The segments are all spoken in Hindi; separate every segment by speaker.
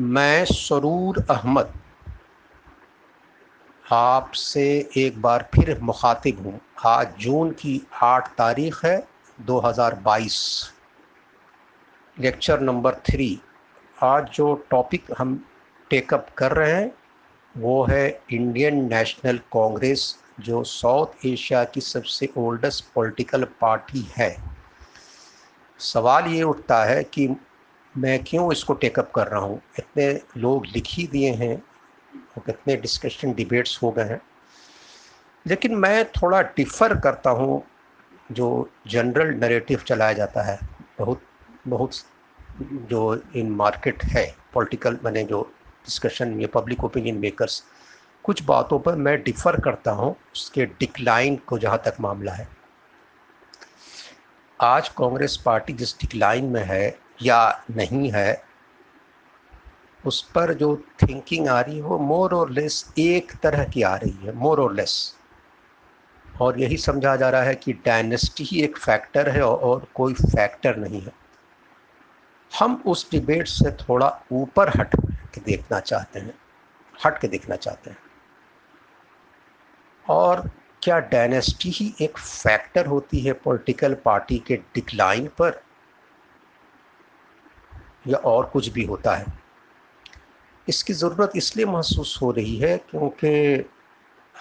Speaker 1: मैं सरूर अहमद आपसे एक बार फिर मुखातिब हूँ। आज जून की आठ तारीख है 2022 लेक्चर नंबर थ्री। आज जो टॉपिक हम टेकअप कर रहे हैं, वो है इंडियन नेशनल कांग्रेस, जो साउथ एशिया की सबसे ओल्डेस्ट पॉलिटिकल पार्टी है। सवाल ये उठता है कि मैं क्यों इसको टेकअप कर रहा हूँ? इतने लोग लिख ही दिए हैं और कितने डिस्कशन डिबेट्स हो गए हैं। लेकिन मैं थोड़ा डिफ़र करता हूँ, जो जनरल नरेटिव चलाया जाता है। बहुत बहुत जो इन मार्केट है पॉलिटिकल मैंने जो डिस्कशन ये पब्लिक ओपिनियन मेकर्स कुछ बातों पर मैं डिफ़र करता हूँ, उसके डिक्लाइन को जहाँ तक मामला है। आज कांग्रेस पार्टी जिस डिक्लाइन में है या नहीं है, उस पर जो थिंकिंग आ रही है, वो मोर और लेस एक तरह की आ रही है मोर और लेस और यही समझा जा रहा है कि डायनेस्टी ही एक फैक्टर है और कोई फैक्टर नहीं है। हम उस डिबेट से थोड़ा ऊपर हट के देखना चाहते हैं, हट के देखना चाहते हैं। और क्या डायनेस्टी ही एक फैक्टर होती है पॉलिटिकल पार्टी के डिक्लाइन पर? या और कुछ भी होता है। इसकी ज़रूरत इसलिए महसूस हो रही है क्योंकि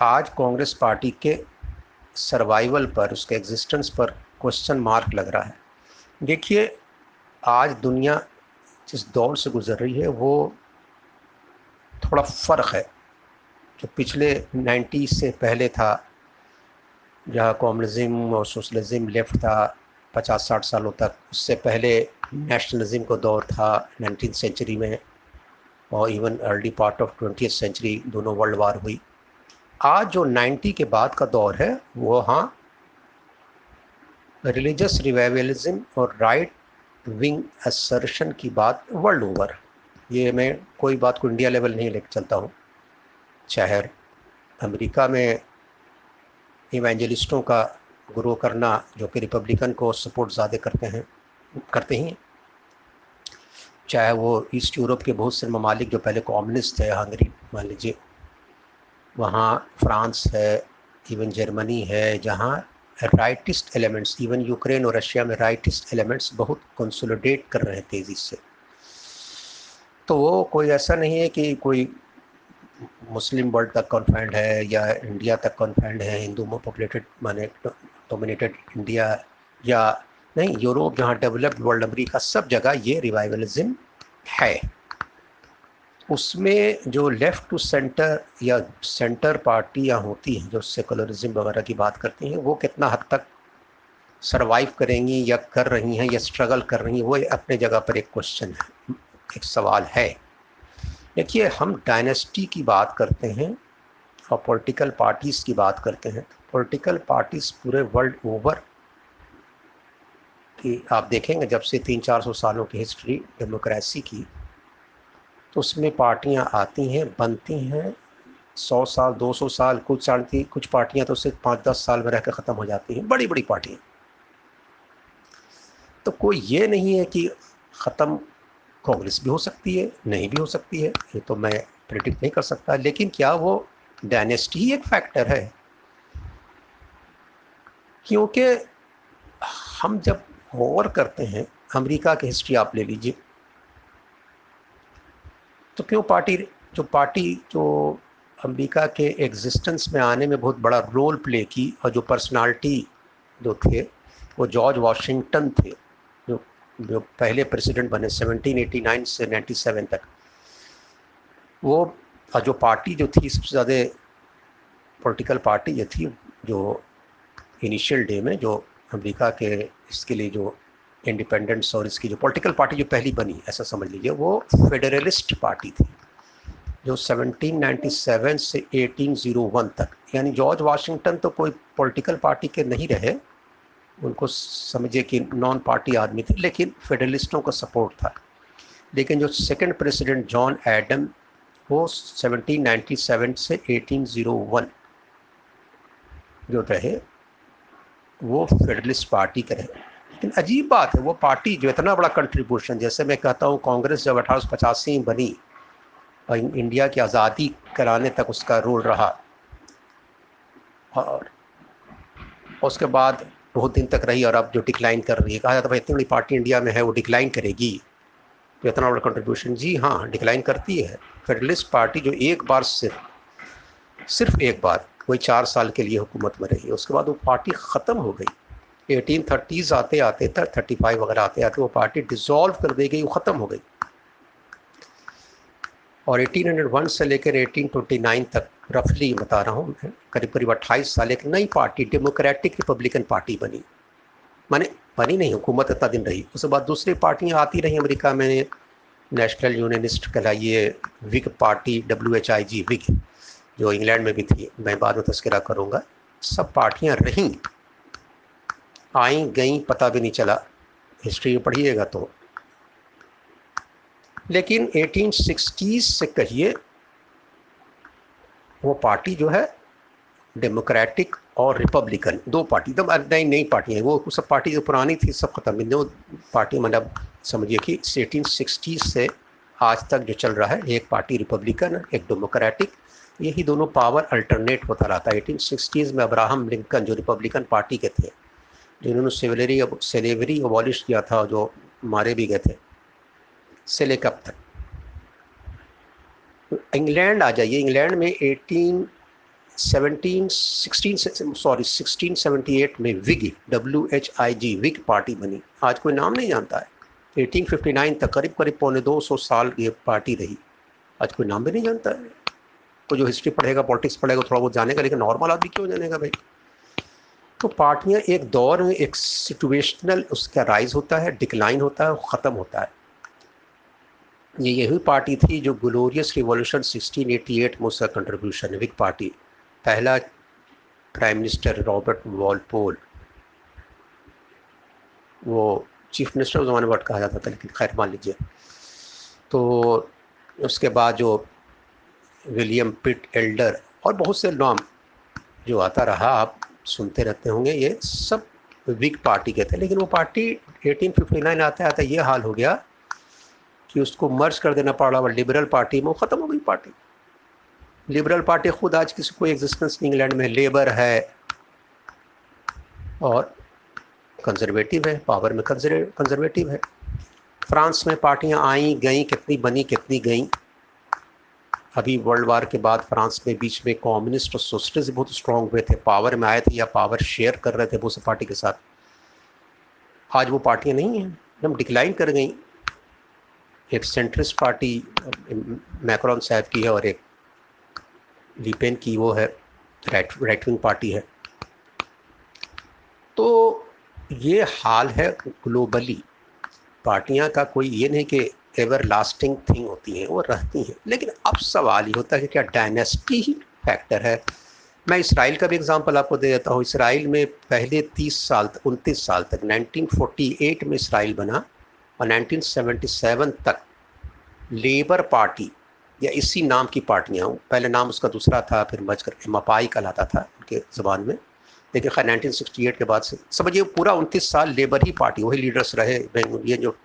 Speaker 1: आज कांग्रेस पार्टी के सर्वाइवल पर, उसके एग्जिस्टेंस पर क्वेश्चन मार्क लग रहा है। देखिए, आज दुनिया जिस दौर से गुजर रही है, वो थोड़ा फ़र्क है। जो पिछले 90 से पहले था, जहाँ कम्युनिज़म और सोशलिज़म लेफ़्ट था पचास साठ सालों तक। उससे पहले नेशनलिज्म का दौर था नाइनटीन सेंचुरी में और even early part of twenty century दोनों वर्ल्ड वार हुई। आज जो 90 के बाद का दौर है, वो हाँ रिलीजियस रिवाइवलिज्म और राइट विंग असर्शन की बात वर्ल्ड ओवर ये मैं कोई बात को इंडिया लेवल नहीं लेकर चलता हूँ। चाहे अमेरिका में इवेंजलिस्टों का ग्रो करना, जो कि रिपब्लिकन को सपोर्ट ज़्यादा करते हैं, करते ही चाहे वो ईस्ट यूरोप के बहुत से ममालिक जो पहले कम्युनिस्ट थे, हंगरी, मान लीजिए, वहाँ फ्रांस है, इवन जर्मनी है, जहाँ राइटिस्ट एलिमेंट्स इवन यूक्रेन और रशिया में राइटिस्ट एलिमेंट्स बहुत कंसोलिडेट कर रहे हैं तेज़ी से। तो वो कोई ऐसा नहीं है कि कोई मुस्लिम वर्ल्ड तक कॉन्फाइंड है या इंडिया तक कॉन्फाइंड है, हिंदू पॉपुलेटेड माने डोमिनेटेड इंडिया या नहीं यूरोप जहाँ डेवलप्ड वर्ल्ड अमरीका सब जगह ये रिवाइवलिज्म है। उसमें जो लेफ़्ट टू सेंटर या सेंटर पार्टियाँ होती हैं, जो सेकुलरिज्म वगैरह की बात करती हैं, वो कितना हद तक सरवाइव करेंगी या कर रही हैं या स्ट्रगल कर रही हैं, वो अपने जगह पर एक क्वेश्चन है, एक सवाल है। देखिए, हम डायनेस्टी की बात करते हैं, और पॉलिटिकल पार्टीज़ की बात करते हैं पॉलिटिकल पार्टीज़ पूरे वर्ल्ड ओवर की आप देखेंगे जब से तीन चार सौ सालों की हिस्ट्री डेमोक्रेसी की तो उसमें पार्टियाँ आती हैं, बनती हैं। सौ साल, दो सौ साल, कुछ चलती कुछ पार्टियाँ तो सिर्फ़ पाँच दस साल में रह कर ख़त्म हो जाती हैं। बड़ी बड़ी पार्टियाँ। तो कोई ये नहीं है कि ख़त्म कांग्रेस भी हो सकती है, नहीं भी हो सकती है, ये तो मैं प्रिडिक्ट नहीं कर सकता। लेकिन क्या वो डायनेस्टी ही एक फैक्टर है? क्योंकि हम जब ओवर करते हैं, अमेरिका की हिस्ट्री आप ले लीजिए तो क्यों पार्टी, जो पार्टी, जो अमेरिका के एग्जिस्टेंस में आने में बहुत बड़ा रोल प्ले की और जो पर्सनालिटी जो थे, वो जॉर्ज वाशिंगटन थे, जो जो पहले प्रेसिडेंट बने 1789 से 97 तक। वो जो पार्टी जो थी, सबसे ज़्यादा पॉलिटिकल पार्टी ये थी, जो इनिशियल डे में जो अमेरिका के इसके लिए जो इंडिपेंडेंस और इसकी जो पॉलिटिकल पार्टी जो पहली बनी, ऐसा समझ लीजिए, वो फेडरलिस्ट पार्टी थी, जो 1797 से 1801 तक, यानी जॉर्ज वाशिंगटन तो कोई पॉलिटिकल पार्टी के नहीं रहे, उनको समझिए कि नॉन पार्टी आदमी थे, लेकिन फेडरलिस्टों का सपोर्ट था। लेकिन जो सेकंड प्रेसिडेंट जॉन एडम वो 1797 से 1801 जो रहे वो फेडरलिस्ट पार्टी करे। लेकिन अजीब बात है, वो पार्टी जो इतना बड़ा कंट्रीब्यूशन जैसे मैं कहता हूँ, कांग्रेस जब अठारह सौ पचासी में बनी, और इंडिया की आज़ादी कराने तक उसका रोल रहा, और उसके बाद बहुत दिन तक रही, और अब जो डिक्लाइन कर रही है, कहा जाता भाई, इतनी बड़ी पार्टी इंडिया में है, वो डिक्लाइन करेगी। तो इतना बड़ा कंट्रीब्यूशन जी हाँ डिक्लाइन करती है। फेडरलिस्ट पार्टी जो एक बार सिर्फ़ सिर्फ़ एक बार कोई चार साल के लिए हुकूमत में रही। उसके बाद वो पार्टी ख़त्म हो गई। एटीन थर्टीज़ आते आते तक थर्टी फाइव वगैरह आते आते वो पार्टी डिज़ोल्व कर दी गई, वो ख़त्म हो गई। और 1801 से लेकर 1829 तक रफली बता रहा हूँ मैं, करीब करीब अट्ठाईस साल, एक नई पार्टी डेमोक्रेटिक रिपब्लिकन पार्टी बनी। माने बनी नहीं, हुकूमत इतना दिन रही। उसके बाद दूसरी पार्टियाँ आती रही अमेरिका में, national unionist कहलाइए, Whig party W H I G Whig. जो इंग्लैंड में भी थी, मैं बाद में तस्करा करूँगा। सब पार्टियाँ रहीं। आई, गई, पता भी नहीं चला। हिस्ट्री में पढ़िएगा तो। लेकिन 1860 से कहिए, वो पार्टी जो है, डेमोक्रेटिक और रिपब्लिकन, दो पार्टी। एकदम तो नई नई पार्टी है। वो सब पार्टी जो पुरानी थी, सब खत्म। दो पार्टी मतलब समझिए कि एटीन सिक्सटी से आज तक जो चल रहा है, एक पार्टी रिपब्लिकन, एक डेमोक्रेटिक यही दोनों पावर अल्टरनेट होता रहा था एटीन सिक्सटीज़ में अब्राहम लिंकन जो रिपब्लिकन पार्टी के थे, जिन्होंने सेवलरी सेलेवरी अबॉलिश किया था, जो मारे भी गए थे, से लेकर तक। इंग्लैंड आ जाइए। इंग्लैंड में 18 17 16 सॉरी 1678 में Whig W H I G Whig party बनी। आज कोई नाम नहीं जानता है। 1859 तक करीब करीब पौने दो सौ साल ये पार्टी रही। आज कोई नाम भी नहीं जानता है। कोई जो हिस्ट्री पढ़ेगा पॉलिटिक्स पढ़ेगा थोड़ा बहुत जानेगा, लेकिन नॉर्मल आदमी क्यों जानेगा भाई? तो पार्टियाँ एक दौर में एक सिचुएशनल उसका राइज होता है डिक्लाइन होता है ख़त्म होता है। ये यही पार्टी थी जो ग्लोरियस रिवॉल्यूशन 1688 में उसका कंट्रीब्यूशन विक पार्टी पहला प्राइम मिनिस्टर रॉबर्ट वॉलपोल वो चीफ मिनिस्टर उस ज़माने वर्ड कहा जाता था, लेकिन खैर मान लीजिए। तो उसके बाद जो विलियम पिट एल्डर और बहुत से नाम जो आता रहा, आप सुनते रहते होंगे, ये सब विक पार्टी के थे। लेकिन वो पार्टी 1859 आते आते ये हाल हो गया कि उसको मर्ज कर देना पड़ा और लिबरल पार्टी में ख़त्म हो गई पार्टी। लिबरल पार्टी खुद आज किसी कोई एग्जिस्टेंस इंग्लैंड में लेबर है और कंजर्वेटिव है पावर में कंजर्वेटिव है। फ्रांस में पार्टियाँ आई, गई, कितनी बनी, कितनी गई। अभी वर्ल्ड वार के बाद फ्रांस में बीच में कम्युनिस्ट और सोशलिस्ट बहुत स्ट्रांग हुए थे। पावर में आए थे या पावर शेयर कर रहे थे वो सब पार्टी के साथ। आज वो पार्टियाँ नहीं हैं, एकदम डिक्लाइन कर गई। एक सेंट्रिस्ट पार्टी मैक्रॉन साहब की है और एक लीपेन की वो है राइट राइट विंग पार्टी है। तो ये हाल है ग्लोबली पार्टियाँ का कोई ये नहीं कि एवर लास्टिंग थिंग होती हैं, वो रहती हैं। लेकिन अब सवाल ये होता है कि क्या डायनेस्टी ही फैक्टर है? मैं इसराइल का भी एग्जांपल आपको दे देता हूँ। इसराइल में पहले 30 साल तक, उनतीस साल तक 1948 में इसराइल बना और 1977 तक लेबर पार्टी या इसी नाम की पार्टियाँ हूँ। पहले नाम उसका दूसरा था, फिर मज कर मपाई कहलाता था उनके ज़बान में। लेकिन खैर 1968 के बाद से, समझिए पूरा उनतीस साल लेबर ही पार्टी वही लीडर्स रहे, ये जो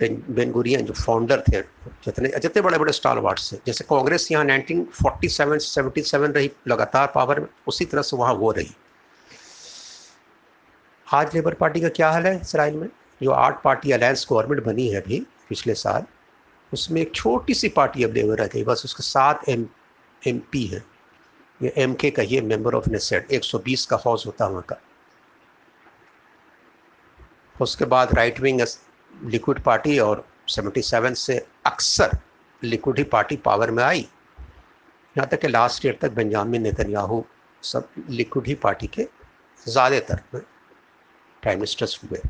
Speaker 1: बेनगुरियन जो फाउंडर थे, जितने जितने बड़े बड़े स्टार वार्ड्स थे जैसे कांग्रेस यहाँ 1947 77 रही, लगातार पावर में, उसी तरह से वहाँ वो रही। आज लेबर पार्टी का क्या हाल है इसराइल में? जो आठ पार्टी अलायंस गवर्नमेंट बनी है अभी, पिछले साल, उसमें एक छोटी सी पार्टी अब लेबर रह गई, बस उसके सात एम एम पी है। ये एम के कहिए मेंबर ऑफ़ नेसेट एक सौ बीस का हाउस होता है वहाँ का। उसके बाद राइट विंग लिक्विड पार्टी और 77 से अक्सर लिक्विड ही पार्टी पावर में आई। यहाँ तक कि लास्ट ईयर तक बेंजामिन नेतन्याहू सब लिक्विड ही पार्टी के ज़्यादातर में प्राइम मिनिस्टर्स हुए।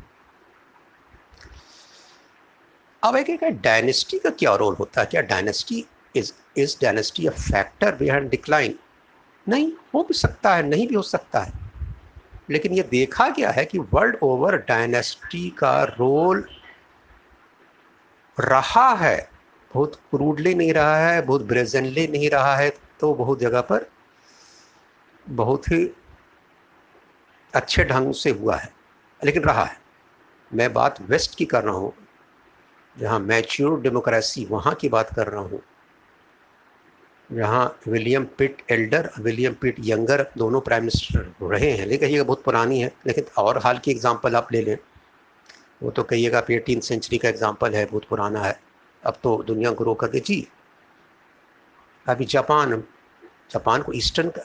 Speaker 1: अब एक एक डायनेस्टी का क्या रोल होता है? क्या dynasty is is dynasty a factor behind decline नहीं, हो भी सकता है, नहीं भी हो सकता है। लेकिन ये देखा गया है कि वर्ल्ड ओवर डायनेस्टी का रोल रहा है, बहुत क्रूडली नहीं रहा है, बहुत ब्रेजनली नहीं रहा है तो बहुत जगह पर बहुत ही अच्छे ढंग से हुआ है, लेकिन रहा है। मैं बात वेस्ट की कर रहा हूँ, जहाँ मैच्योर डेमोक्रेसी वहाँ की बात कर रहा हूँ, जहाँ William Pitt elder William Pitt younger दोनों प्राइम मिनिस्टर रहे हैं, लेकिन ये बहुत पुरानी है, लेकिन और हाल की एग्जांपल आप ले लें। वो तो कहिएगा आप एटीन सेंचुरी का एग्ज़ाम्पल है, बहुत पुराना है। अब तो दुनिया ग्रो कर जी। अभी जापान जापान को ईस्टर्न का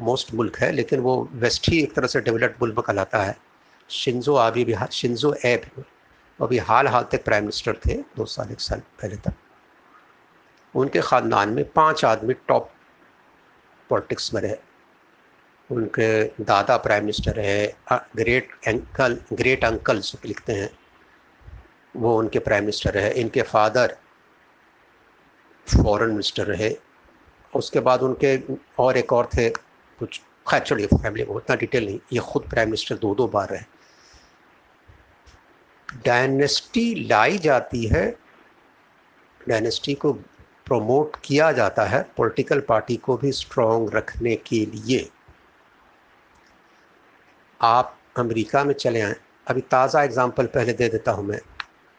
Speaker 1: मोस्ट मुल्क है, लेकिन वो वेस्ट ही एक तरह से डेवलप्ड मुल्क कहलाता है। शिंजो आबी भी शिंजो एब अभी हाल हाल तक प्राइम मिनिस्टर थे, दो साल, एक साल पहले तक। उनके ख़ानदान में पाँच आदमी टॉप पॉलिटिक्स में रहे। उनके दादा प्राइम मिनिस्टर रहे। ग्रेट अंकल ग्रेट अंकल जो लिखते हैं। वो उनके प्राइम मिनिस्टर रहे, इनके फादर फॉरेन मिनिस्टर रहे। उसके बाद उनके और एक और थे, कुछ, खैर चलिए फैमिली को उतना डिटेल नहीं, ये खुद प्राइम मिनिस्टर दो दो बार रहे। डायनेस्टी लाई जाती है डायनेस्टी को प्रमोट किया जाता है पॉलिटिकल पार्टी को भी स्ट्रॉन्ग रखने के लिए। आप अमेरिका में चले आए, अभी ताज़ा एग्जांपल पहले दे देता हूँ मैं।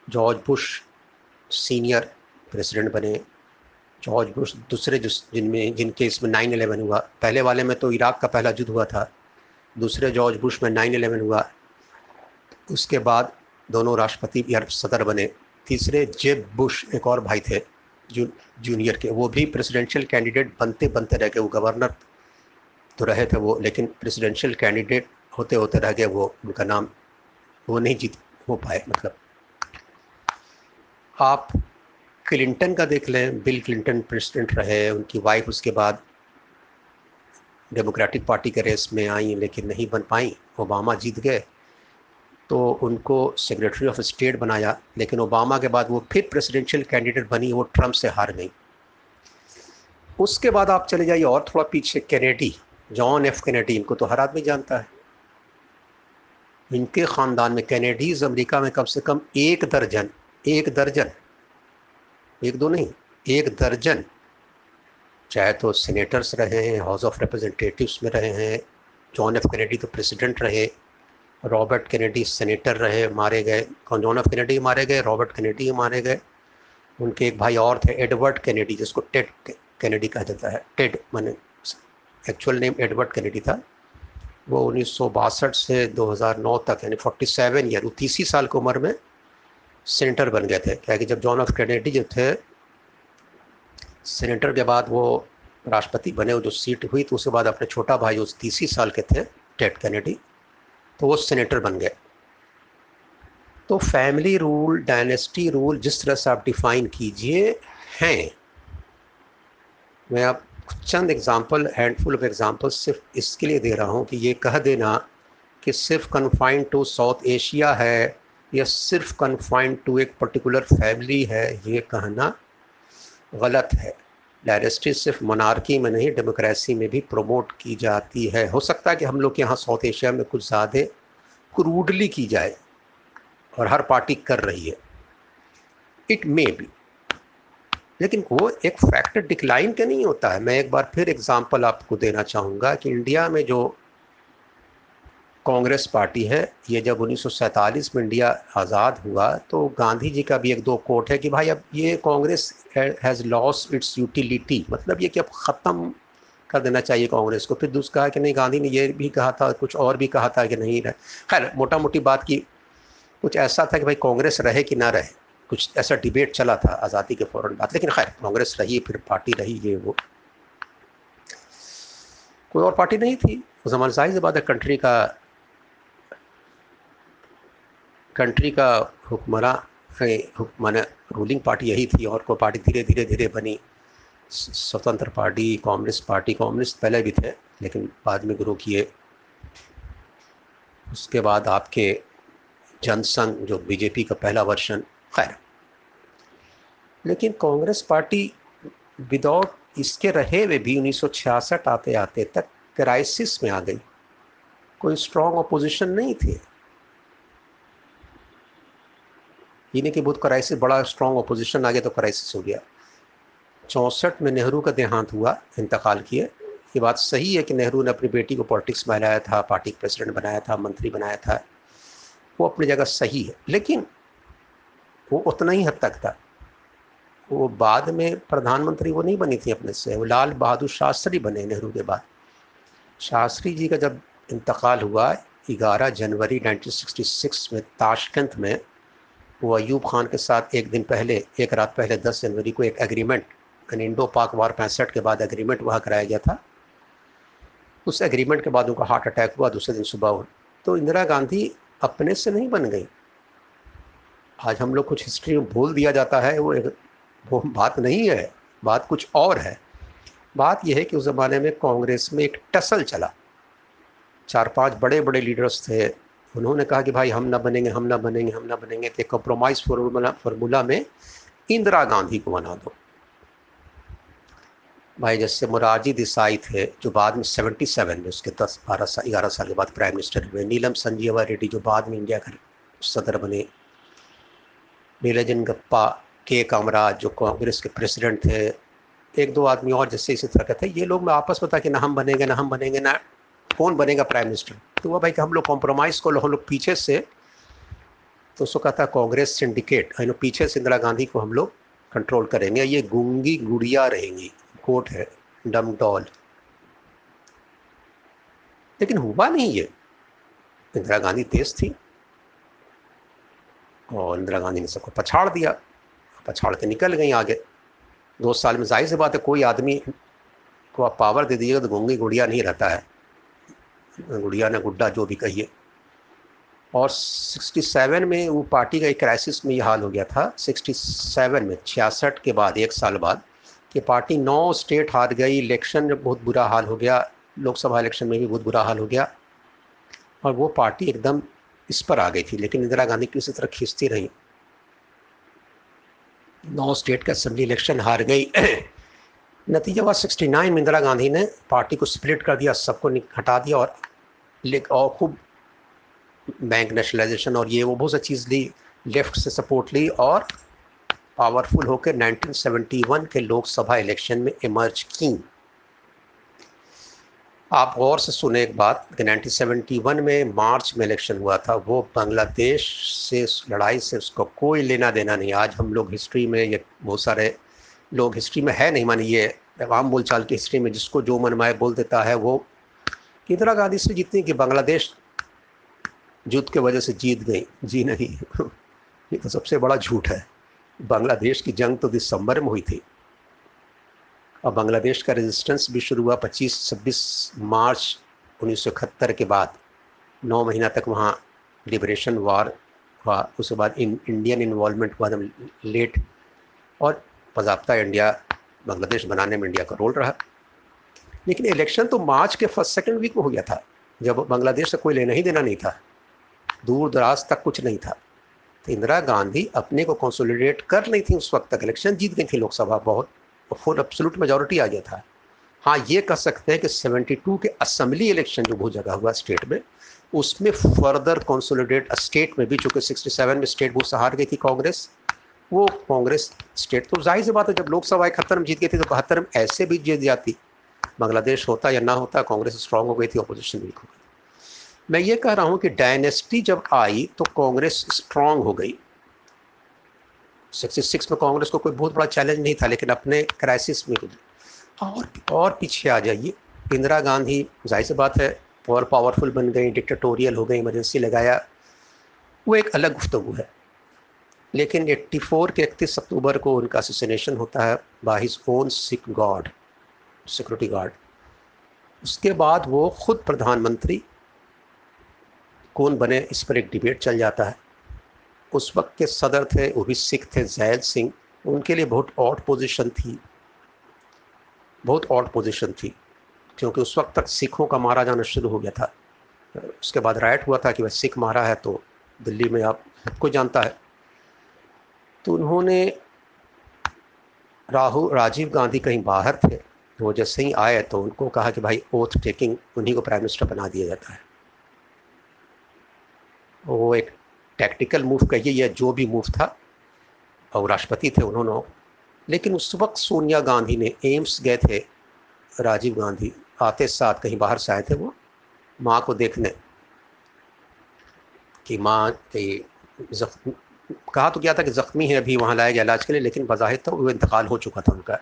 Speaker 1: जॉर्ज बुश सीनियर प्रेसिडेंट बने। जॉर्ज बुश दूसरे जिनमें, जिनके इसमें नाइन एलेवन हुआ। पहले वाले में तो इराक का पहला युद्ध हुआ था। दूसरे जॉर्ज बुश में नाइन एलेवन हुआ। उसके बाद दोनों राष्ट्रपति या सदर बने। तीसरे जेब बुश एक और भाई थे, जू, जूनियर के। वो भी प्रेसिडेंशियल कैंडिडेट बनते बनते रह गए। वो गवर्नर तो रहे थे वो, लेकिन प्रेसिडेंशियल कैंडिडेट होते होते रह गए वो। उनका नाम वो नहीं जीत हो पाए मतलब आप क्लिंटन का देख लें, बिल क्लिंटन प्रेसिडेंट रहे, उनकी वाइफ उसके बाद डेमोक्रेटिक पार्टी के रेस में आई, लेकिन नहीं बन पाई ओबामा जीत गए तो उनको सेक्रेटरी ऑफ़ स्टेट बनाया, लेकिन ओबामा के बाद वो फिर प्रेसिडेंशियल कैंडिडेट बनी, वो ट्रंप से हार गई। उसके बाद आप चले जाइए और थोड़ा पीछे कैनेडी जॉन एफ़ कैनेडी इनको तो हर आदमी जानता है। इनके ख़ानदान में कैनेडीज़ अमेरिका में कम से कम एक दर्जन एक दर्जन। एक दो नहीं, एक दर्जन। चाहे तो सीनेटर्स रहे हैं हाउस ऑफ़ रिप्रेजेंटेटिव्स में रहे हैं जॉन एफ़ कैनेडी तो प्रेसिडेंट रहे रॉबर्ट कैनेडी सेनेटर रहे, मारे गए। कौन जॉन एफ़ कैनेडी मारे गए रॉबर्ट कैनेडी मारे गए। उनके एक भाई और थे एडवर्ड कैनेडी जिसको टेड कैनेडी कहा जाता है। टेड मैंने एक्चुअल नेम एडवर्ड कैनेडी था। वो उन्नीस सौ बासठ से 2009 तक, यानी 47 ईयर तीसरी साल की उम्र में सेनेटर बन गए थे। क्या कि जब जॉन ऑफ़ कैनेडी जो थे, सेनेटर के बाद वो राष्ट्रपति बने जो सीट हुई तो उसके बाद अपने छोटा भाई उस तीसरी साल के थे टेट कैनेडी तो वो सेनेटर बन गए। तो फैमिली रूल, डायनेस्टी रूल, जिस तरह से आप डिफाइन कीजिए, हैं। मैं आप चंद एग्जांपल हैंडफुल ऑफ़ एग्जांपल सिर्फ़ इसके लिए दे रहा हूँ कि ये कह देना कि सिर्फ़ कन्फाइंड टू साउथ एशिया है या सिर्फ़ कन्फाइंड टू एक पर्टिकुलर फैमिली है, ये कहना गलत है। डायरेस्टी सिर्फ़ मनारकी में नहीं डेमोक्रेसी में भी प्रमोट की जाती है। हो सकता है कि हम लोग के यहाँ साउथ एशिया में कुछ ज़्यादा क्रूडली की जाए और हर पार्टी कर रही है। इट मे बी लेकिन वो एक फैक्टर डिक्लाइन का नहीं होता है। मैं एक बार फिर एग्जांपल आपको देना चाहूँगा कि इंडिया में जो कांग्रेस पार्टी है। ये जब उन्नीस सौ सैंतालीस में इंडिया आज़ाद हुआ तो गांधी जी का भी एक दो कोट है कि भाई अब ये Congress has loss its utility मतलब ये कि अब ख़त्म कर देना चाहिए कांग्रेस को। फिर दूसरा कहा कि नहीं, गांधी ने ये भी कहा था, कुछ और भी कहा था कि नहीं रहे। खैर मोटा मोटी बात की कुछ ऐसा था कि भाई कांग्रेस रहे कि ना रहे। कुछ ऐसा डिबेट चला था आज़ादी के फ़ौरन बाद। लेकिन खैर, कांग्रेस रही, फिर पार्टी रही ये वो। कोई और पार्टी नहीं थी। उस जमान ज़ाहिर है कंट्री का कंट्री का हुक्मरा हुक्मन रूलिंग पार्टी यही थी और को पार्टी धीरे धीरे धीरे बनी। स्वतंत्र पार्टी कम्युनिस्ट पार्टी कम्युनिस्ट पहले भी थे, लेकिन बाद में ग्रो किए। उसके बाद आपके जनसंघ, जो बीजेपी का पहला वर्षन खैर। लेकिन कांग्रेस पार्टी विदाउट इसके रहे हुए भी उन्नीस सौ छियासठ आते आते तक क्राइसिस में आ गई। कोई स्ट्रॉन्ग अपोजिशन नहीं थी। ये नहीं कि बहुत क्राइसिस बड़ा स्ट्रॉन्ग अपोजिशन आ गया तो क्राइसिस हो गया। चौंसठ में नेहरू का देहांत हुआ, इंतकाल किए। ये बात सही है कि नेहरू ने अपनी बेटी को पॉलिटिक्स में लाया था पार्टी प्रेसिडेंट बनाया था, मंत्री बनाया था। वो अपनी जगह सही है, लेकिन वो उतना ही हद तक था। वो बाद में प्रधानमंत्री वो नहीं बनी थी अपने से, वो लाल बहादुर शास्त्री बने नेहरू के बाद। शास्त्री जी का जब इंतकाल हुआ 11 जनवरी 1966 में ताशकंद में वो अयूब खान के साथ एक दिन पहले, एक रात पहले 10 जनवरी को एक एग्रीमेंट यानी इंडो पाक वार पैंसठ के बाद एग्रीमेंट वहाँ कराया गया था। उस एग्रीमेंट के बाद उनका हार्ट अटैक हुआ, दूसरे दिन सुबह हुआ। तो इंदिरा गांधी अपने से नहीं बन गई। आज हम लोग कुछ हिस्ट्री में भूल दिया जाता है, वो एक, वो बात नहीं है, बात कुछ और है। बात यह है कि उस ज़माने में कांग्रेस में एक टसल चला। चार पाँच बड़े बड़े लीडर्स थे उन्होंने कहा कि भाई हम ना बनेंगे, हम ना बनेंगे, हम ना बनेंगे। तो कंप्रोमाइज़ फार्मूला फार्मूला में इंदिरा गांधी को बना दो। भाई जैसे मुरारजी देसाई थे, जो बाद में सेवेंटी सेवन में उसके दस, बारह साल, ग्यारह साल के बाद प्राइम मिनिस्टर हुए। नीलम संजीवा रेड्डी जो बाद में इंडिया का सदर बने। नीलजन गप्पा, के कामराज जो कांग्रेस के प्रेसिडेंट थे। एक दो आदमी और जैसे इसी तरह के थे। ये लोग में आपस में था कि ना हम बनेंगे, ना हम बनेंगे, ना कौन बनेगा प्राइम मिनिस्टर तो वह भाई कि हम लोग कॉम्प्रोमाइज़ को हम लोग पीछे से तो उसको कहता कांग्रेस सिंडिकेट पीछे से इंदिरा गांधी को हम लोग कंट्रोल करेंगे। ये गूँगी गुड़िया रहेंगी कोट है डम डॉल लेकिन हुआ नहीं ये। इंदिरा गांधी तेज थी। और इंदिरा गांधी ने सबको पछाड़ दिया। पछाड़ के निकल गई आगे। दो साल में ज़ाहिर सी बात है, कोई आदमी को आप पावर दे दीजिएगा तो गूँगी गुड़िया नहीं रहता है। गुड़िया ने गुड्डा जो भी कहिए। और 67 में वो पार्टी का एक क्राइसिस में ये हाल हो गया था। 67 में, छियासठ के बाद, एक साल बाद, कि पार्टी नौ स्टेट हार गई इलेक्शन में बहुत बुरा हाल हो गया, लोकसभा इलेक्शन में भी बहुत बुरा हाल हो गया। और वो पार्टी एकदम इस पर आ गई थी, लेकिन इंदिरा गांधी किसी तरह खींचती रही। नौ स्टेट का असेंबली इलेक्शन हार गई। नतीजा हुआ सिक्सटी नाइन में इंदिरा गांधी ने पार्टी को स्प्लिट कर दिया, सबको हटा दिया और और खूब बैंक नेशनलाइजेशन और ये वो बहुत सी चीज़ ली लेफ़्ट से सपोर्ट ली और पावरफुल होकर 1971 के लोकसभा इलेक्शन में इमर्ज की। आप गौर से सुने एक बात कि 1971 में मार्च में इलेक्शन हुआ था, वो बांग्लादेश से, लड़ाई से उसको कोई लेना देना नहीं। आज हम लोग हिस्ट्री में ये बहुत सारे लोग हिस्ट्री में है नहीं, मानी ये आम बोलचाल की हिस्ट्री में जिसको जो मनमाए बोल देता है वो इंदिरा गांधी से जीतने कि बांग्लादेश युद्ध के वजह से जीत गई? जी नहीं। ये तो सबसे बड़ा झूठ है। बांग्लादेश की जंग तो दिसंबर में हुई थी। और बांग्लादेश का रेजिस्टेंस भी शुरू हुआ 25-26 मार्च उन्नीस सौ इकहत्तर के बाद। नौ महीना तक वहाँ लिबरेशन वार हुआ। उसके बाद इन इंडियन इन्वॉल्वमेंट हुआ लेट और बाबा इंडिया, बांग्लादेश बनाने में इंडिया का रोल रहा। लेकिन इलेक्शन तो मार्च के फ़र्स्ट सेकेंड वीक में हो गया था, जब बांग्लादेश से कोई लेना ही देना नहीं था। दूर दराज तक कुछ नहीं था। तो इंदिरा गांधी अपने को कंसोलिडेट कर रही थी उस वक्त तक। इलेक्शन जीत गई थी लोकसभा बहुत फुल एब्सोलूट मेजोरिटी आ गया था। हाँ ये कह सकते हैं कि 72 के असम्बली इलेक्शन जो बहुत जगह हुआ स्टेट में, उसमें फर्दर कंसोलिडेट स्टेट में भी, चूँकि 67 में स्टेट बहुत सहार गई थी कांग्रेस। वो कांग्रेस स्टेट तो ज़ाहिर सी बात है, जब लोकसभा इकहत्तर में जीत गई थी तो बहत्तर में ऐसे भी जीत जाती। बांग्लादेश होता या ना होता, कांग्रेस स्ट्रांग हो गई थी अपोजिशन वीक हो गई। मैं ये कह रहा हूँ कि डायनेस्टी जब आई तो कांग्रेस स्ट्रांग हो गई। सिक्सटी सिक्स में कांग्रेस को कोई बहुत बड़ा चैलेंज नहीं था, लेकिन अपने क्राइसिस में और और पीछे आ जाइए। इंदिरा गांधी, ज़ाहिर सी बात है, और पावरफुल बन गई डिक्टेटोरियल हो गई इमरजेंसी लगाया। वो एक अलग गुफ्तु है। लेकिन 84 के इकतीस अक्टूबर को उनका असिसिनेशन होता है by his own Sikh guard security guard उसके बाद वो खुद प्रधानमंत्री कौन बने, इस पर एक डिबेट चल जाता है। उस वक्त के सदर थे, वो भी सिख थे जैद सिंह। उनके लिए बहुत ऑट पोजीशन थी। बहुत ऑट पोजीशन थी, क्योंकि उस वक्त तक सिखों का मारा जाना शुरू हो गया था। उसके बाद राइट हुआ था कि वह सिख मारा है तो दिल्ली में आप सबको जानता है। तो उन्होंने राहुल राजीव गांधी कहीं बाहर थे वो जैसे ही आए तो उनको कहा कि भाई ओथ टेकिंग उन्हीं को प्राइम मिनिस्टर बना दिया जाता है। वो एक टैक्टिकल मूव कहिए या जो भी मूव था, और राष्ट्रपति थे उन्होंने। लेकिन उस वक्त सोनिया गांधी ने, एम्स गए थे, राजीव गांधी, आते साथ कहीं बाहर से आए थे वो, माँ को देखने। कि माँ कहा तो क्या था कि ज़ख्मी है अभी वहाँ लाया गया इलाज के लिए, लेकिन बज़ाहिर तो वो इंतकाल हो चुका था उनका।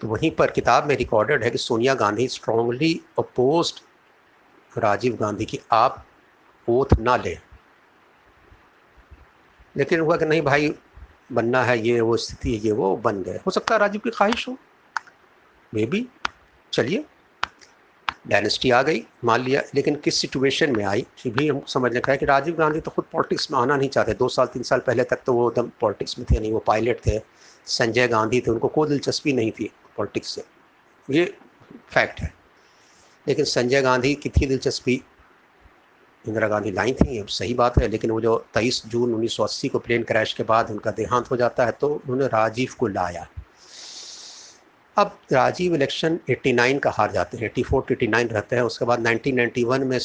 Speaker 1: तो वहीं पर किताब में रिकॉर्डेड है कि सोनिया गांधी स्ट्रांगली अपोज राजीव गांधी की आप ओथ ना लें। लेकिन हुआ कि नहीं भाई, बनना है ये, वो स्थिति, ये, वो, बन गए। हो सकता है राजीव की ख्वाहिश हो। मे बी चलिए। डायनेस्टी आ गई, मान लिया। लेकिन किस सिचुएशन में आई? ये भी हम समझने का है कि राजीव गांधी तो खुद पॉलिटिक्स में आना नहीं चाहते। दो साल, तीन साल पहले तक तो वो एकदम पॉलिटिक्स में थे, नहीं, वो पायलट थे। संजय गांधी थे, उनको कोई दिलचस्पी नहीं थी। पॉलिटिक्स से। ये फैक्ट है। लेकिन संजय गांधी की थी दिलचस्पी इंदिरा गांधी लाई थी, ये सही बात है, लेकिन वो जो तेईस जून 1980 को प्लेन क्रैश के बाद उनका देहांत हो जाता है तो उन्होंने राजीव को लाया। अब राजीव इलेक्शन 89 का हार जाते हैं 84 89 रहते हैं, उसके बाद 1991 में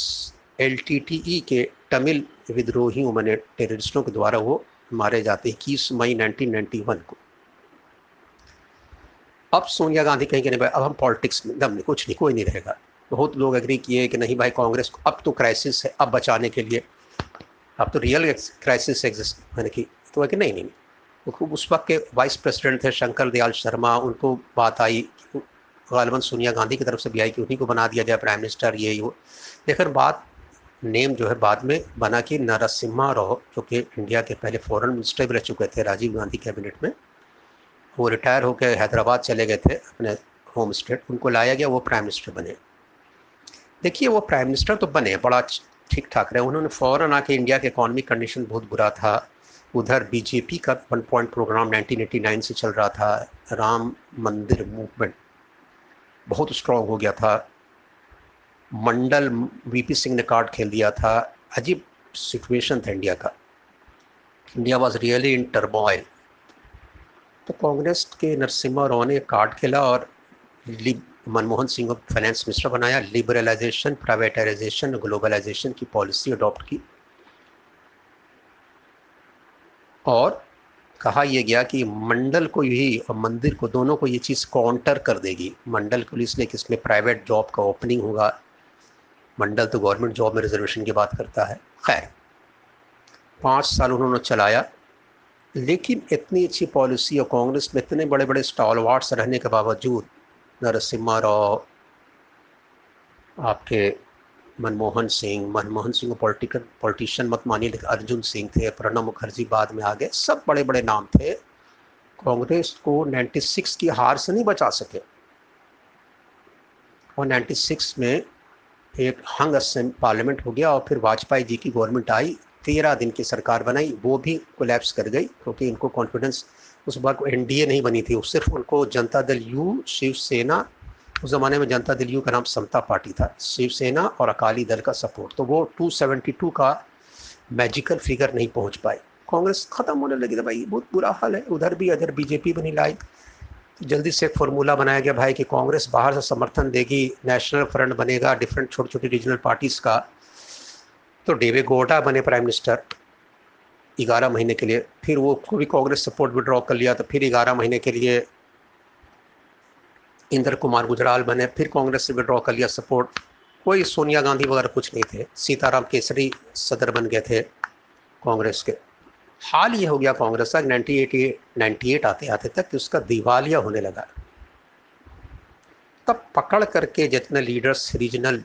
Speaker 1: एल e के तमिल विद्रोहियों, मैंने टेररिस्टों के द्वारा वो मारे जाते हैं, इक्कीस मई 1991 को। अब सोनिया गांधी कहेंगे, नहीं भाई, अब हम पॉलिटिक्स में दम नहीं, कुछ नहीं, कोई नहीं रहेगा। बहुत लोग एग्री किए कि नहीं भाई, कांग्रेस को अब तो क्राइसिस है, अब बचाने के लिए। अब तो रियल क्राइसिस एग्जिस्ट मैंने की तो कि नहीं नहीं तो उस वक्त के वाइस प्रेसिडेंट थे, शंकर दयाल शर्मा, उनको बात आई गालबन सोनिया गांधी की तरफ़ से भी आई कि उन्हीं को बना दिया जाए प्राइम मिनिस्टर ये, वो। लेकिन बात नेम जो है बाद में बना कि नरसिम्हा राव, जो कि इंडिया के पहले फॉरेन मिनिस्टर भी रह चुके थे, राजीव गांधी कैबिनेट में वो रिटायर होकर हैदराबाद चले गए थे अपने होम स्टेट उनको लाया गया, वो प्राइम मिनिस्टर बने। देखिए, वो प्राइम मिनिस्टर तो बने, बड़ा ठीक ठाक रहे। उन्होंने फ़ौरन आके इंडिया के इकॉनमिक कंडीशन बहुत बुरा था। उधर बीजेपी का वन पॉइंट प्रोग्राम 1989 से चल रहा था। राम मंदिर मूवमेंट बहुत स्ट्रॉन्ग हो गया था। मंडल वीपी सिंह ने कार्ड खेल दिया था। अजीब सिचुएशन था इंडिया का। India was really in turmoil तो कांग्रेस के नरसिम्हा राव ने कार्ड खेला और मनमोहन सिंह को फाइनेंस मिनिस्टर बनाया। लिबरलाइजेशन प्राइवेटाइजेशन ग्लोबलाइजेशन की पॉलिसी अडॉप्ट की। और कहा यह गया कि मंडल को ही और मंदिर को, दोनों को ये चीज़ काउंटर कर देगी। मंडल को इसलिए कि इसमें प्राइवेट जॉब का ओपनिंग होगा। मंडल तो गवर्नमेंट जॉब में रिजर्वेशन की बात करता है। खैर, पाँच साल उन्होंने चलाया। लेकिन इतनी अच्छी पॉलिसी और कांग्रेस में इतने बड़े बड़े स्टॉल वार्ड्स रहने के बावजूद, नरसिम्हा राव, आपके मनमोहन सिंह मनमोहन सिंह को पॉलिटिकल, पॉलिटिशियन मत मानिए, लेकिन अर्जुन सिंह थे, प्रणब मुखर्जी बाद में आ गए सब बड़े बड़े नाम थे। कांग्रेस को 96 की हार से नहीं बचा सके। और 96 में एक हंग पार्लियामेंट हो गया और फिर वाजपेयी जी की गवर्नमेंट आई। तेरह दिन की सरकार बनाई, वो भी कोलैप्स कर गई, क्योंकि इनको कॉन्फिडेंस उस वक्त एनडीए नहीं बनी थी सिर्फ़ उनको जनता दल यू शिवसेना, उस ज़माने में जनता दल यू का नाम समता पार्टी था, शिवसेना और अकाली दल का सपोर्ट तो वो 272 का मैजिकल फिगर नहीं पहुँच पाए। कांग्रेस ख़त्म होने लगी था भाई, बहुत बुरा हाल है, उधर भी अदर बीजेपी बनी लाई तो जल्दी से एक फॉर्मूला बनाया गया भाई कि कांग्रेस बाहर से समर्थन देगी नेशनल फ्रंट बनेगा डिफरेंट छोटी छोटी रीजनल पार्टीज़ का। तो डेवे गोटा बने प्राइम मिनिस्टर। ग्यारह महीने के लिए। फिर वो भी कांग्रेस सपोर्ट विड्रॉ कर लिया तो फिर ग्यारह महीने के लिए इंद्र कुमार गुजराल बने, फिर कांग्रेस से विड्रॉ कर लिया सपोर्ट। कोई सोनिया गांधी वगैरह कुछ नहीं थे। सीताराम केसरी सदर बन गए थे कांग्रेस के। हाल ये हो गया कांग्रेस का नाइनटी एटी, नाइन्टी एट आते आते तक कि उसका दिवालिया होने लगा। तब पकड़ करके जितने लीडर्स, रीजनल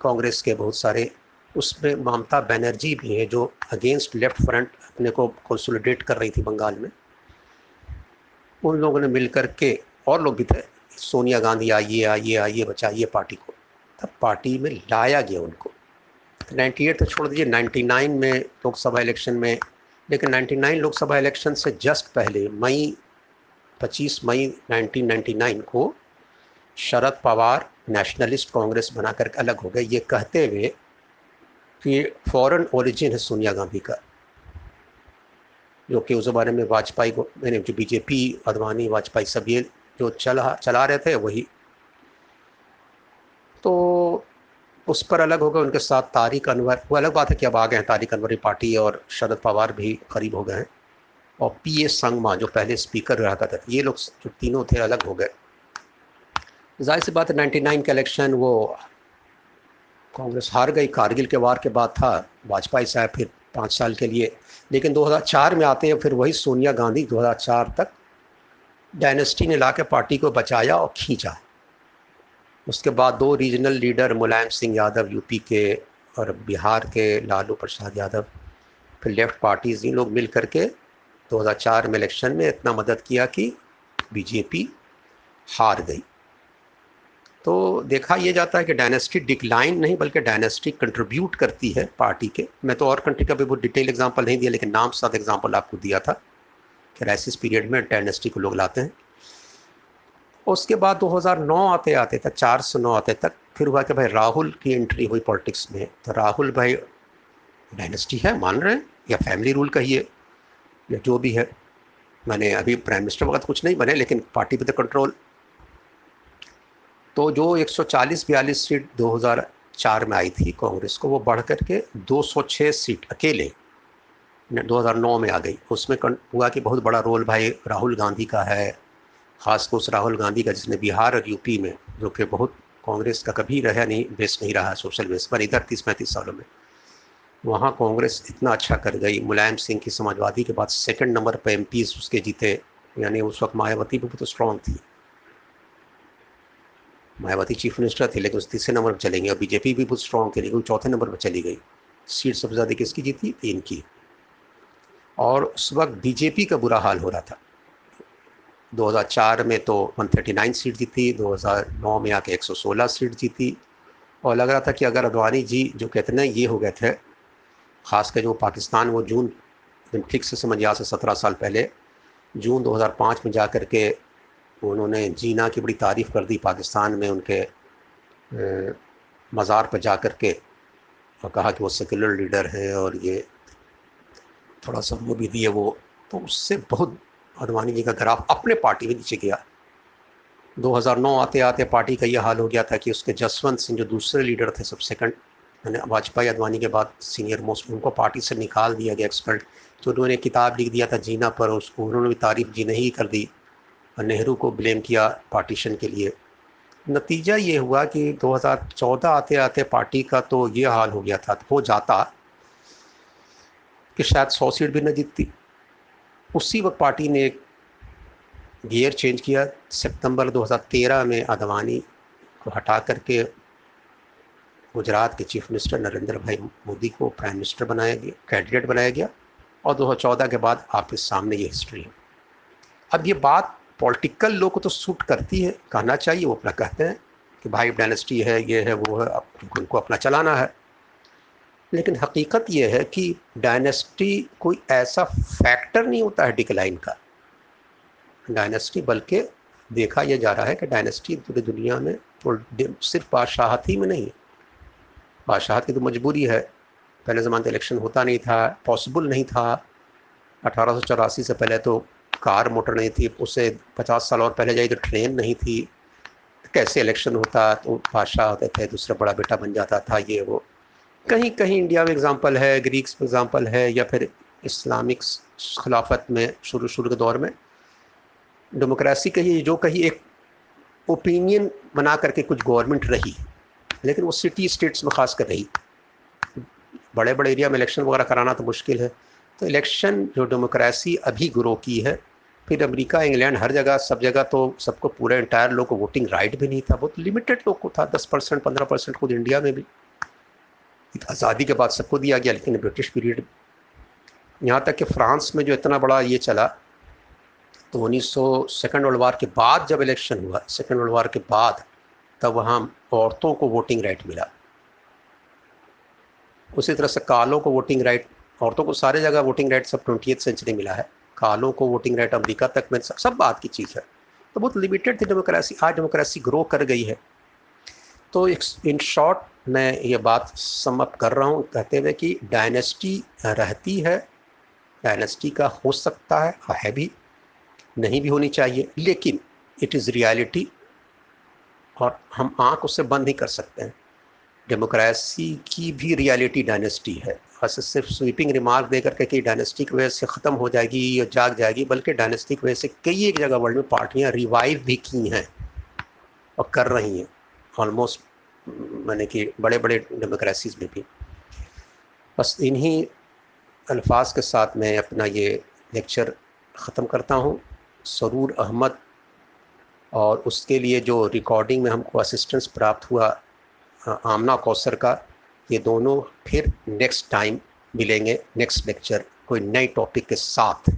Speaker 1: कांग्रेस के बहुत सारे उसमें ममता बनर्जी भी है जो अगेंस्ट लेफ़्ट फ्रंट अपने को कंसोलिडेट कर रही थी बंगाल में। उन लोगों ने मिलकर के और लोग भी थे, सोनिया गांधी, आइए आइए आइए, बचाइए पार्टी को। तब पार्टी में लाया गया उनको। नाइन्टी एट तो छोड़ दीजिए नाइन्टी नाइन में लोकसभा इलेक्शन में, लेकिन नाइन्टी नाइन लोकसभा इलेक्शन से जस्ट पहले मई, पच्चीस मई नाइनटीन नाइन्टी नाइन को शरद पवार नेशनलिस्ट कांग्रेस बनाकर अलग हो गए। ये कहते हुए कि फॉरेन ओरिजिन है सोनिया गांधी का, जो कि उस ज़माने में वाजपेयी को मैंने जो बीजेपी अडवाणी, वाजपेयी सब ये जो चला चला रहे थे वही। तो उस पर अलग हो गए, उनके साथ तारिक अनवर, वो अलग बात है कि अब आ गए हैं, तारिक अनवरी पार्टी और शरद पवार भी करीब हो गए हैं। और पी ए संगमा जो पहले स्पीकर रहा था, ये लोग जो तीनों थे, अलग हो गए। ज़ाहिर सी बात है नाइन्टी नाइन का इलेक्शन वो कांग्रेस हार गई, कारगिल के वार के बाद था, वाजपेयी साहब फिर पाँच साल के लिए। लेकिन 2004 में आते हैं, फिर वही सोनिया गांधी 2004 तक डायनेस्टी ने ला के पार्टी को बचाया और खींचा। उसके बाद दो regional leader, Mulayam Singh Yadav, UP के और बिहार के लालू प्रसाद यादव, फिर लेफ़्ट पार्टीज़, इन लोग मिल करके 2004 में इलेक्शन में इतना मदद किया कि बीजेपी हार गई। तो देखा यह जाता है कि डायनेस्टी डिक्लाइन नहीं, बल्कि डायनेस्टी कंट्रीब्यूट करती है पार्टी के। मैं तो और कंट्री का भी बहुत डिटेल एग्जांपल नहीं दिया, लेकिन नाम साथ एग्जांपल आपको दिया था क्राइसिस पीरियड में डायनेस्टी को लोग लाते हैं। उसके बाद 2009 आते आते तक, चार से नौ आते तक, फिर हुआ कि भाई राहुल की एंट्री हुई पॉलिटिक्स में। तो राहुल भाई डायनेस्टी है, मान रहे हैं, या फैमिली रूल कहिए, या जो भी है। मैंने अभी प्राइम मिनिस्टर वक्त कुछ नहीं बने, लेकिन पार्टी तो कंट्रोल तो जो 140 बयालीस सीट 2004 में आई थी कांग्रेस को, वो बढ़ करके 206 सीट अकेले 2009 में आ गई। उसमें हुआ कि बहुत बड़ा रोल भाई राहुल गांधी का है, खासकर उस राहुल गांधी का जिसने बिहार और यूपी में, जो कि बहुत कांग्रेस का कभी रहा नहीं, बेस नहीं रहा, सोशल बेस पर, इधर तीस पैंतीस सालों में। वहाँ कांग्रेस इतना अच्छा कर गई। मुलायम सिंह की समाजवादी के बाद सेकंड नंबर पर एम उसके जीते, यानी उस वक्त मायावती भी बहुत स्ट्रॉन्ग थी। मायावती चीफ मिनिस्टर थे, लेकिन उस तीसरे नंबर पर चलेंगे। और बीजेपी भी बहुत स्ट्रॉन्ग थी, लेकिन चौथे नंबर पर चली गई। सीट सबसे ज़्यादा किसकी जीती? तीन की। और उस वक्त बीजेपी का बुरा हाल हो रहा था। 2004 में तो 139 सीट जीती 2009 में आके 116 सीट जीती। और लग रहा था कि अगर अडवाणी जी, जो कहते हैं ये हो गए थे ख़ास कर जो पाकिस्तान, वो जून ठीक से समझ यहाँ से सत्रह साल पहले, जून 2005 में जा कर के उन्होंने जीना की बड़ी तारीफ़ कर दी पाकिस्तान में उनके मज़ार पर जा कर के और कहा कि वो सेकुलर लीडर हैं और ये थोड़ा सा वो भी दिए वो। तो उससे बहुत अडवाणी जी का ग्राफ अपने पार्टी में नीचे गया। 2009 आते आते पार्टी का ये हाल हो गया था कि उसके जसवंत सिंह जो दूसरे लीडर थे सब सेकंड मैंने वाजपेयी अडवाणी के बाद सीनियर मोस्ट, उनको पार्टी से निकाल दिया गया एक्सपर्ट। तो उन्होंने किताब लिख दिया था जीना पर, उसको उन्होंने भी तारीफ़ जी नहीं कर दी। नेहरू को ब्लेम किया पार्टीशन के लिए। नतीजा ये हुआ कि 2014 आते आते पार्टी का तो ये हाल हो गया था, हो जाता कि शायद सौ सीट भी न जीतती। उसी वक्त पार्टी ने एक गियर चेंज किया। सितंबर 2013 में अडवाणी को हटा करके गुजरात के चीफ मिनिस्टर नरेंद्र भाई मोदी को प्राइम मिनिस्टर बनाया गया, कैंडिडेट बनाया गया और 2014 के बाद आपके सामने ये हिस्ट्री है। अब ये बात पॉलिटिकल लोग को तो सूट करती है, कहना चाहिए, वो अपना कहते हैं कि भाई डायनेस्टी है, ये है, वो है उनको अपना चलाना है। लेकिन हकीकत ये है कि डायनेस्टी कोई ऐसा फैक्टर नहीं होता है डिक्लाइन का। डायनेस्टी बल्कि देखा यह जा रहा है कि डायनेस्टी पूरी दुनिया में तो सिर्फ़ बादशाहत ही में नहीं है। बादशाहत की तो मजबूरी है। पहले ज़माने इलेक्शन होता नहीं था, पॉसिबल नहीं था। अठारह सौ चौरासी से पहले तो कार मोटर नहीं थी उससे पचास साल और पहले जाइए तो ट्रेन नहीं थी। कैसे इलेक्शन होता? तो बादशाह होते थे, दूसरा बड़ा बेटा बन जाता था, ये वो। कहीं कहीं इंडिया में एग्ज़ाम्पल है ग्रीक्स में एग्ज़ाम्पल है, या फिर इस्लामिक खिलाफत में, शुरू शुरू के दौर में। डेमोक्रेसी कही, जो कही एक ओपिनियन बना करके कुछ गवर्नमेंट रही, लेकिन वो सिटी स्टेट्स में खास कर रही। बड़े बड़े एरिया में इलेक्शन वगैरह कराना तो मुश्किल है। तो इलेक्शन जो डेमोक्रेसी अभी ग्रो की है फिर अमेरिका, इंग्लैंड, हर जगह, सब जगह तो सबको पूरे इंटायर लोग को वोटिंग राइट भी नहीं था, बहुत लिमिटेड लोग को था, दस परसेंट, पंद्रह परसेंट खुद इंडिया में भी। आज़ादी के बाद सबको दिया गया, लेकिन ब्रिटिश पीरियड यहाँ तक कि फ्रांस में जो इतना बड़ा ये चला तो उन्नीस सौ सेकेंड वर्ल्ड वार के बाद जब इलेक्शन हुआ सेकेंड वर्ल्ड वार के बाद तब वहाँ औरतों को वोटिंग राइट मिला। उसी तरह से कालों को वोटिंग राइट औरतों को सारे जगह वोटिंग राइट सब ट्वेंटी सेंचुरी मिला है। कालों को वोटिंग राइट अमेरिका तक में सब, सब बात की चीज़ है। तो बहुत लिमिटेड थी डेमोक्रेसी आज डेमोक्रेसी ग्रो कर गई है। तो इन शॉर्ट मैं ये बात समअप कर रहा हूँ कहते हुए कि डायनेस्टी रहती है डायनेस्टी का हो सकता है है भी नहीं भी होनी चाहिए लेकिन इट इज़ रियलिटी और हम आँख उससे बंद नहीं कर सकते हैं। डेमोक्रेसी की भी रियलिटी डायनेस्टी है। बस सिर्फ़ स्वीपिंग रिमार्क दे करके कि डायनेस्टी की वजह से ख़त्म हो जाएगी या जाग जाएगी, बल्कि डायनेस्टिक वे से कई एक जगह वर्ल्ड में पार्टियाँ रिवाइव भी की हैं और कर रही हैं। ऑलमोस्ट मैंने कि बड़े बड़े डेमोक्रेसीज में भी। बस इन्हीं अल्फाज के साथ मैं अपना ये लेक्चर ख़त्म करता हूँ। सरूर अहमद और उसके लिए जो रिकॉर्डिंग में हमको असिस्टेंस प्राप्त हुआ आमना कौसर का ये दोनों फिर नेक्स्ट टाइम मिलेंगे नेक्स्ट लेक्चर कोई नए टॉपिक के साथ।